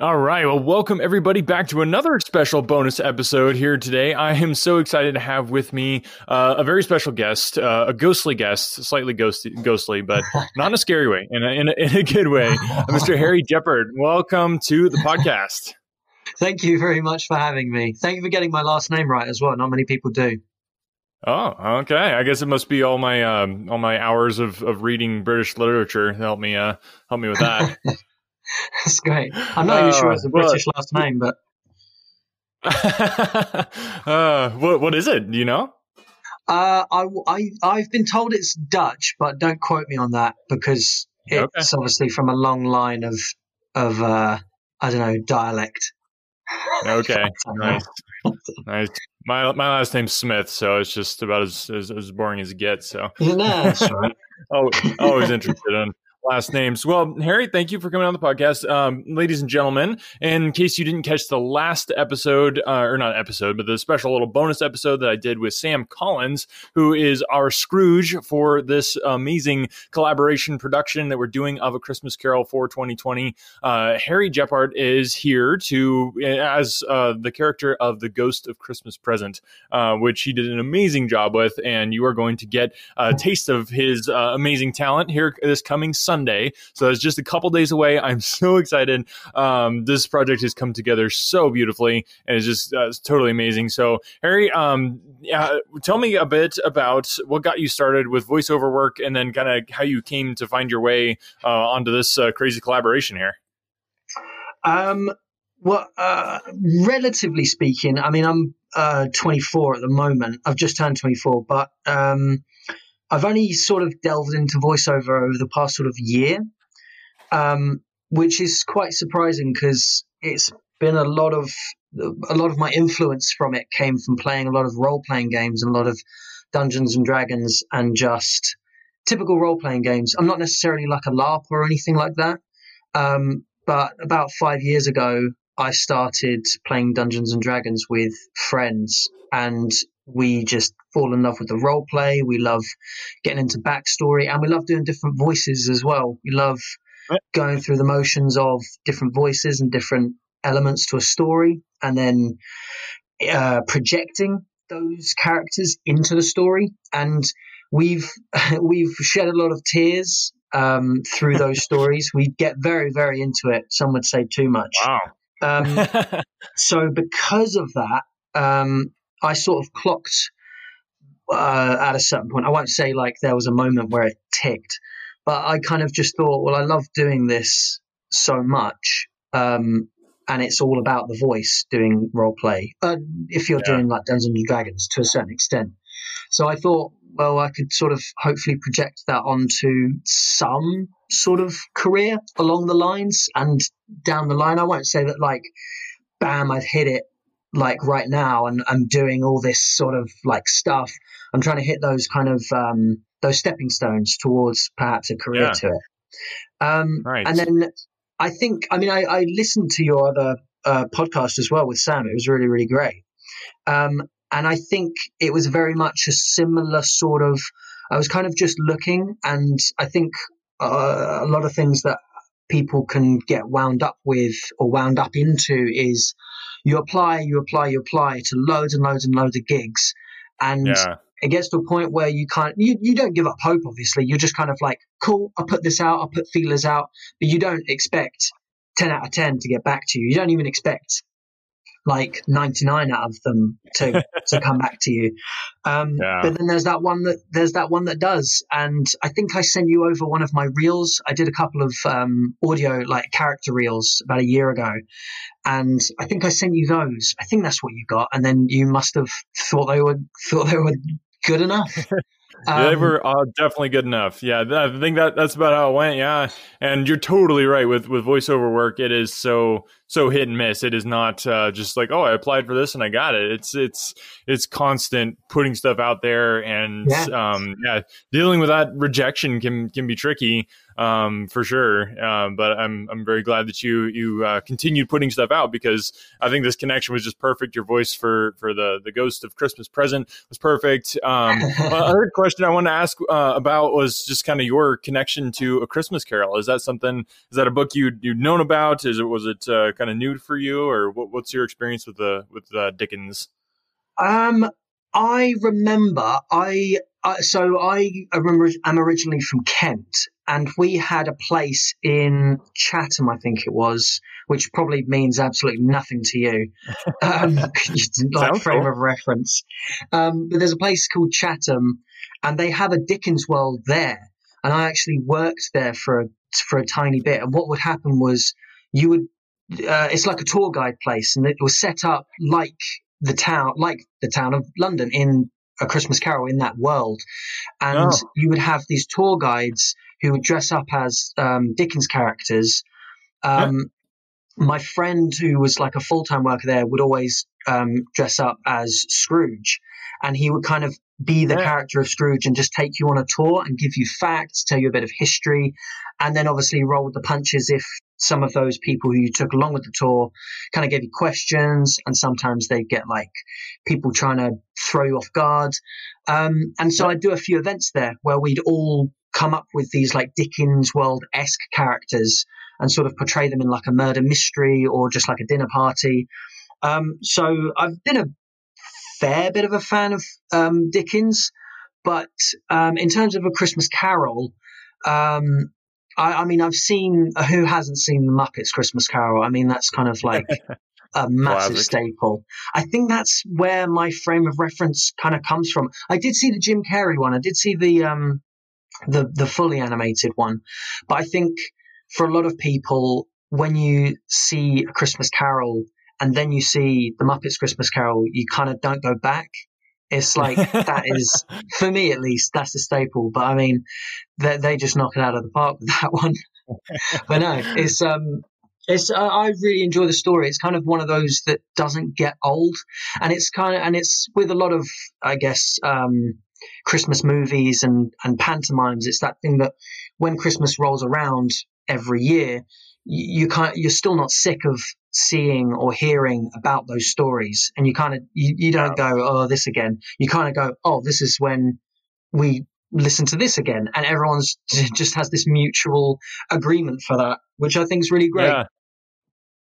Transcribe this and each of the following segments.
All right. Well, welcome everybody back to another special bonus episode here today. I am so excited to have with me uh, a very special guest, uh, a ghostly guest, slightly ghostly, ghostly but not in a scary way, in a, in a, in a good way. Mr. Harry Jeppard, welcome to the podcast. Thank you very much for having me. Thank you for getting my last name right as well. Not many people do. Oh, okay. I guess it must be all my um, all my hours of, of reading British literature help me uh, help me with that. That's great. I'm not even sure it's a British last name, but uh, what what is it? Do you know? Uh, I, I I've been told it's Dutch, but don't quote me on that because it's okay. obviously from a long line of of uh, I don't know dialect. Okay, nice, nice. My my last name's Smith, so it's just about as as, as boring as it gets. So no, that's right. oh, always interested in last names. Well, Harry, thank you for coming on the podcast. Um, ladies and gentlemen, in case you didn't catch the last episode, uh, or not episode, but the special little bonus episode that I did with Sam Collins, who is our Scrooge for this amazing collaboration production that we're doing of A Christmas Carol for 2020. Uh, Harry Jeppard is here to, as uh, the character of the Ghost of Christmas Present, uh, which he did an amazing job with, and you are going to get a taste of his uh, amazing talent here this coming Sunday Sunday. So it's just a couple days away. I'm so excited. Um, this project has come together so beautifully and it's just uh, it's totally amazing. So, Harry, um, yeah, tell me a bit about what got you started with voiceover work and then kind of how you came to find your way uh, onto this uh, crazy collaboration here. Um, well, uh, relatively speaking, I mean, I'm uh, 24 at the moment. I've just turned 24, but um, I've only sort of delved into voiceover over the past sort of year, um, which is quite surprising because it's been a lot of a lot of my influence from it came from playing a lot of role playing games and a lot of Dungeons and Dragons and just typical role playing games. I'm not necessarily like a LARP or anything like that, um, but about five years ago, I started playing Dungeons and Dragons with friends, and we just fall in love with the role play. We love getting into backstory and we love doing different voices as well. We love going through the motions of different voices and different elements to a story and then uh, projecting those characters into the story. And we've, we've shed a lot of tears um, through those stories. We get very, very into it. Some would say too much. Wow. Um, so because of that, um, I sort of clocked uh, at a certain point. I won't say like there was a moment where it ticked, but I kind of just thought, well, I love doing this so much. Um, and it's all about the voice doing role play. Uh, if you're yeah. doing like Dungeons and Dragons to a certain extent. So I thought, well, I could sort of hopefully project that onto some sort of career along the lines and down the line. I won't say that like, bam, I've hit it like right now and I'm doing all this sort of like stuff. I'm trying to hit those kind of um, those stepping stones towards perhaps a career yeah. to it. Um, right. And then I think, I mean, I, I listened to your other uh, podcast as well with Sam. It was really, really great. Um, and I think it was very much a similar sort of. I was kind of just looking, and I think uh, a lot of things that people can get wound up with or wound up into is you apply, you apply, you apply to loads and loads and loads of gigs, and yeah. it gets to a point where you can't, you, you don't give up hope. Obviously, you're just kind of like, cool, I'll put this out, I'll put feelers out, but you don't expect ten out of ten to get back to you. You don't even expect like 99 out of them to to come back to you. Um, yeah. but then there's that one that there's that one that does. And i think i sent you over one of my reels. I did a couple of um, audio like character reels about a year ago. And i think i sent you those. I think that's what you got. And then you must have thought they were thought they were good enough Um, they were uh, definitely good enough. Yeah, I think that that's about how it went. Yeah, and you're totally right with with voiceover work. It is so so hit and miss. It is not uh, just like oh, I applied for this and I got it. It's it's it's constant putting stuff out there and yeah, um, yeah dealing with that rejection can can be tricky. Um, for sure. Um, but I'm I'm very glad that you you uh, continued putting stuff out because I think this connection was just perfect. Your voice for for the the Ghost of Christmas Present was perfect. Um, other question I wanted to ask uh, about was just kind of your connection to A Christmas Carol. Is that something? Is that a book you you'd known about? Is it was it uh, kind of new for you, or what, what's your experience with the with uh, Dickens? Um, I remember I uh, so I remember I'm originally from Kent, and we had a place in Chatham, I think it was, which probably means absolutely nothing to you, um, like frame cool. of reference. Um, but there's a place called Chatham, and they have a Dickens world there, and I actually worked there for a, for a tiny bit. And what would happen was you would uh, it's like a tour guide place, and it was set up like the town, like the town of London in a Christmas Carol in that world. And oh. you would have these tour guides who would dress up as um, Dickens characters. Um, yeah. My friend, who was like a full time worker there, would always um, dress up as Scrooge. And he would kind of be the yeah. character of Scrooge and just take you on a tour and give you facts, tell you a bit of history, and then obviously roll with the punches if some of those people who you took along with the tour kind of gave you questions, and sometimes they get like people trying to throw you off guard. Um, and so I'd do a few events there where we'd all come up with these like Dickens world esque characters and sort of portray them in like a murder mystery or just like a dinner party. Um, so I've been a fair bit of a fan of um, Dickens, but um, in terms of a Christmas Carol, um, I, I, mean, I've seen uh, who hasn't seen the Muppets Christmas Carol. I mean, that's kind of like a massive Classic. staple. I think that's where my frame of reference kind of comes from. I did see the Jim Carrey one. I did see the um, the the fully animated one, but I think for a lot of people, when you see a Christmas Carol and then you see the Muppets Christmas Carol, you kind of don't go back. It's like that is for me at least that's a staple. But I mean, they, they just knock it out of the park with that one. but no, it's um, it's uh, I really enjoy the story. It's kind of one of those that doesn't get old, and it's kind of and it's with a lot of I guess um, Christmas movies and and pantomimes. It's that thing that when Christmas rolls around every year, you, you kind you're still not sick of seeing or hearing about those stories and you kind of you, you don't go oh this again you kind of go oh this is when we listen to this again and everyone's just has this mutual agreement for that which i think is really great yeah.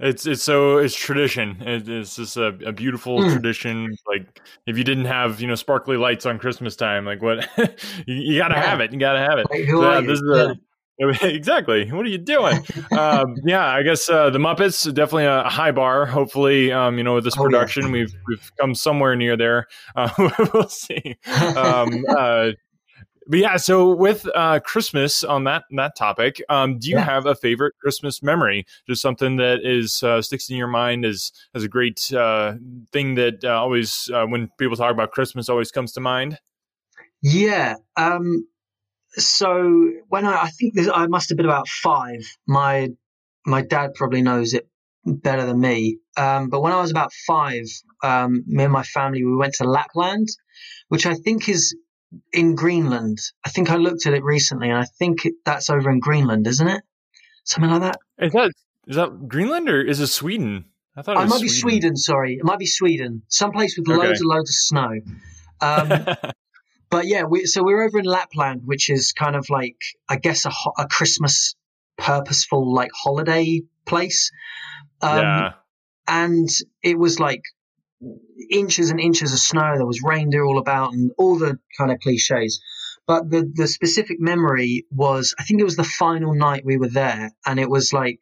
It's it's so it's tradition. it's just a, a beautiful mm. tradition. Like if you didn't have you know sparkly lights on Christmas time, like what you, you, gotta yeah. have it. You gotta have it. Like, so, yeah, this is a, exactly. What are you doing? um, yeah, I guess uh, the Muppets definitely a high bar. Hopefully, um, you know, with this production, oh, yeah. we've we've come somewhere near there. Uh, we'll see. Um, uh, but yeah, so with uh, Christmas on that that topic, um, do you yeah. have a favorite Christmas memory? Just something that is uh, sticks in your mind as as a great uh, thing that uh, always, uh, when people talk about Christmas, always comes to mind. Yeah, um, so when I, I think this, I must have been about five. My my dad probably knows it better than me. Um, but when I was about five, um, me and my family we went to Lapland, which I think is in Greenland. I think I looked at it recently, and I think it, that's over in Greenland, isn't it? Something like that. Is that is that Greenland or is it Sweden? I thought it, was. it might Sweden. be Sweden. Sorry, it might be Sweden. Someplace with okay. loads and loads of snow. Um, but yeah, we, so we're over in Lapland, which is kind of like I guess a, a Christmas purposeful like holiday place. Um, yeah. And it was like inches and inches of snow. There was reindeer all about and all the kind of cliches. But the the specific memory was I think it was the final night we were there, and it was like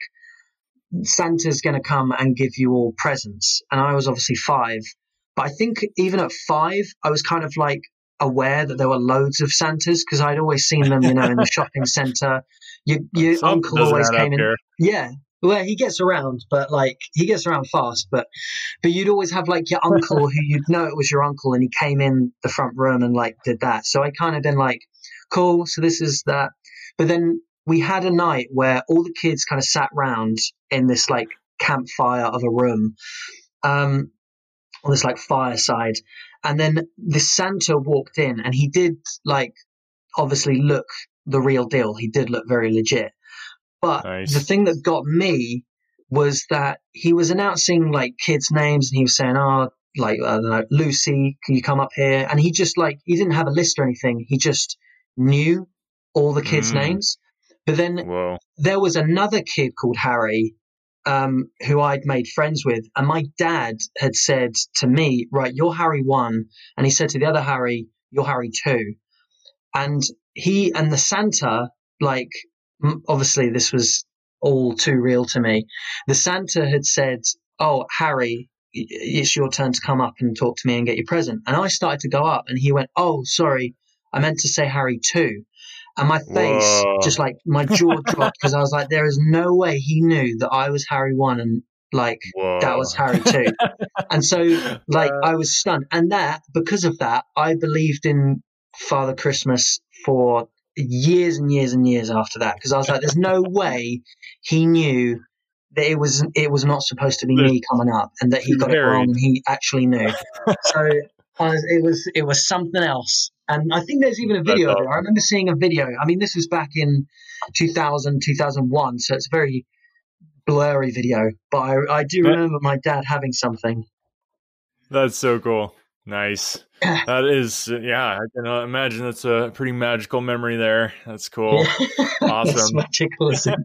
Santa's going to come and give you all presents, and I was obviously five. But I think even at five, I was kind of like, aware that there were loads of Santas because I'd always seen them, you know, in the shopping centre. Your, your uncle always came in. Here. Yeah. Well, he gets around, but like he gets around fast. But but you'd always have like your uncle who you'd know it was your uncle, and he came in the front room and like did that. So I kind of been like, cool. So this is that. But then we had a night where all the kids kind of sat round in this like campfire of a room, um, on this like fireside, and then the Santa walked in and he did like obviously look the real deal. He did look very legit. But Nice. the thing that got me was that he was announcing like kids' names and he was saying, "Oh, like I don't know, Lucy, can you come up here?" And he just like he didn't have a list or anything. He just knew all the kids' Mm. names. But then Whoa. there was another kid called Harry um, who I'd made friends with, and my dad had said to me, "Right, you're Harry one," and he said to the other Harry, "You're Harry two," and he and the Santa, like, obviously this was all two real to me. The Santa had said, "Oh, Harry." It's your turn to come up and talk to me and get your present. And I started to go up, and he went, "Oh, sorry, I meant to say Harry too." And my face, Whoa. just like my jaw dropped because I was like, there is no way he knew that I was Harry one and like Whoa. that was Harry two. and so, like, Uh, I was stunned. And that, because of that, I believed in Father Christmas for years and years and years after that because I was like, there's no way he knew that it was it was not supposed to be me coming up and that he got it wrong and he actually knew. so was, it was it was something else. And I think there's even a video of it. I remember seeing a video. I mean, this was back in 2000, 2001, so it's a very blurry video. But I, I do remember my dad having something. That's so cool. Nice. That is, yeah. I can imagine that's a pretty magical memory there. That's cool. Awesome. magical.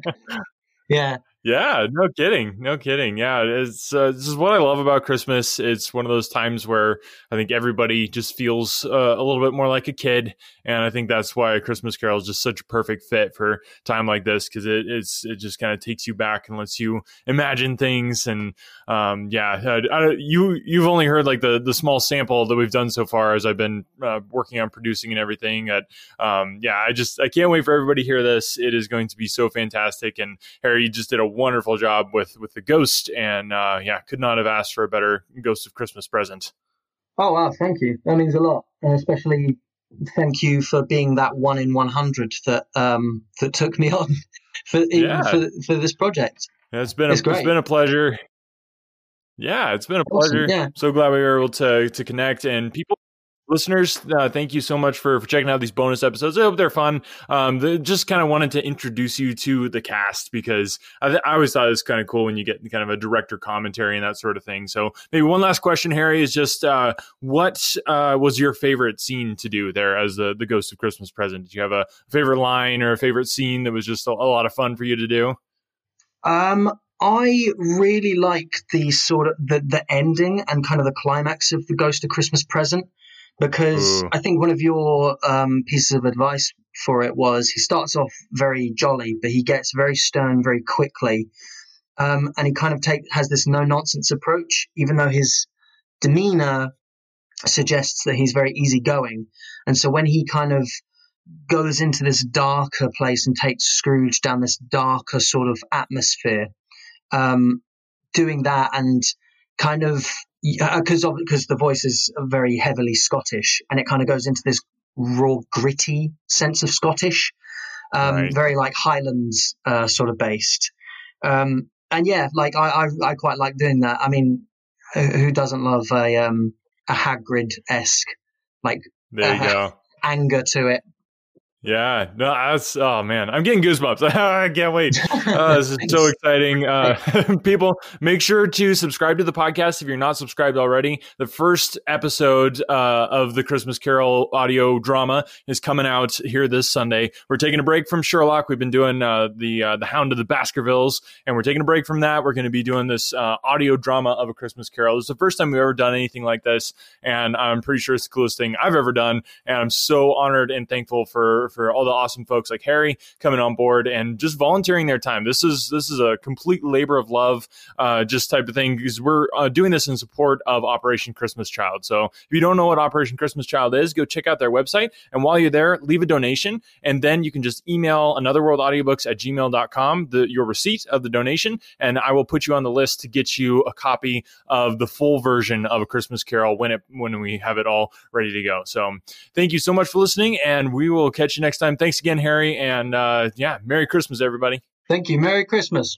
Yeah. Yeah, no kidding, no kidding. Yeah, it's uh, this is what I love about Christmas. It's one of those times where I think everybody just feels uh, a little bit more like a kid, and I think that's why Christmas Carol is just such a perfect fit for time like this because it, it's it just kind of takes you back and lets you imagine things. And um, yeah, I, I, you you've only heard like the the small sample that we've done so far as I've been uh, working on producing and everything. That um, yeah, I just I can't wait for everybody to hear this. It is going to be so fantastic, and Harry, you just did a wonderful job with with the ghost, and uh, yeah, could not have asked for a better Ghost of Christmas present. Oh wow, thank you. That means a lot, and especially thank you for being that one in one hundred that um that took me on for even Yeah. for for this project. Yeah, It's been a, It's been a pleasure. Yeah, it's been a Awesome, pleasure. yeah. So glad we were able to to connect and people. Listeners, uh, thank you so much for, for checking out these bonus episodes. I hope they're fun. Um, the, just kind of wanted to introduce you to the cast because I, th- I always thought it was kind of cool when you get kind of a director commentary and that sort of thing. So maybe one last question, Harry, is just uh, what uh, was your favorite scene to do there as the, the Ghost of Christmas Present? Did you have a favorite line or a favorite scene that was just a, a lot of fun for you to do? Um, I really like the sort of the the ending and kind of the climax of the Ghost of Christmas Present because Ooh. I think one of your um, pieces of advice for it was he starts off very jolly, but he gets very stern very quickly, um, and he kind of take has this no nonsense approach, even though his demeanor suggests that he's very easygoing, and so when he kind of goes into this darker place and takes Scrooge down this darker sort of atmosphere. Um, doing that and kind of because because the voice is very heavily Scottish and it kind of goes into this raw gritty sense of Scottish, um, Right. very like Highlands uh, sort of based. Um, and yeah, like I, I I quite like doing that. I mean, who, who doesn't love a um, a Hagrid esque like There you Uh-huh. go. anger to it? Yeah, no, that's oh man, I'm getting goosebumps. I can't wait. Uh, this is so exciting. Uh, people, make sure to subscribe to the podcast if you're not subscribed already. The first episode uh, of the Christmas Carol audio drama is coming out here this Sunday. We're taking a break from Sherlock. We've been doing uh, the uh, the Hound of the Baskervilles, and we're taking a break from that. We're going to be doing this uh, audio drama of a Christmas Carol. It's the first time we've ever done anything like this, and I'm pretty sure it's the coolest thing I've ever done. And I'm so honored and thankful for for all the awesome folks like Harry coming on board and just volunteering their time. This is this is a complete labor of love, uh, just type of thing because we're uh, doing this in support of Operation Christmas Child. So if you don't know what Operation Christmas Child is, go check out their website. And while you're there, leave a donation. And then you can just email Another World Audiobooks at gmail.com, the, your receipt of the donation. And I will put you on the list to get you a copy of the full version of A Christmas Carol when it when we have it all ready to go. So thank you so much for listening. And we will catch you next time. Thanks again, Harry. And uh, yeah, Merry Christmas, everybody. Thank you. Merry Christmas.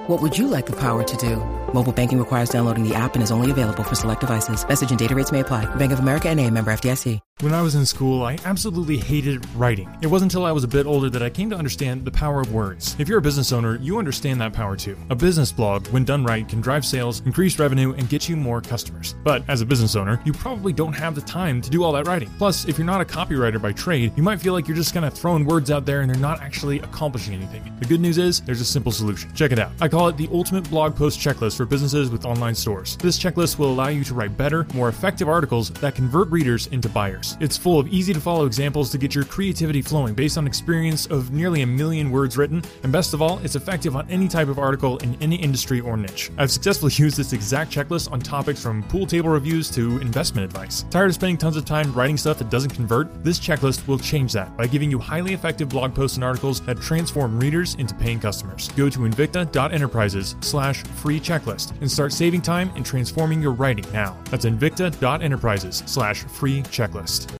What would you like the power to do? Mobile banking requires downloading the app and is only available for select devices. Message and data rates may apply. Bank of America N.A. member FDIC. When I was in school, I absolutely hated writing. It wasn't until I was a bit older that I came to understand the power of words. If you're a business owner, you understand that power too. A business blog, when done right, can drive sales, increase revenue, and get you more customers. But as a business owner, you probably don't have the time to do all that writing. Plus, if you're not a copywriter by trade, you might feel like you're just kind of throwing words out there and they're not actually accomplishing anything. The good news is, there's a simple solution. Check it out. I call it the ultimate blog post checklist for businesses with online stores. This checklist will allow you to write better, more effective articles that convert readers into buyers. It's full of easy to follow examples to get your creativity flowing based on experience of nearly a million words written, and best of all, it's effective on any type of article in any industry or niche. I've successfully used this exact checklist on topics from pool table reviews to investment advice. Tired of spending tons of time writing stuff that doesn't convert? This checklist will change that by giving you highly effective blog posts and articles that transform readers into paying customers. Go to invicta.enterprises slash free checklist and start saving time and transforming your writing now. That's invicta.enterprises slash free checklist.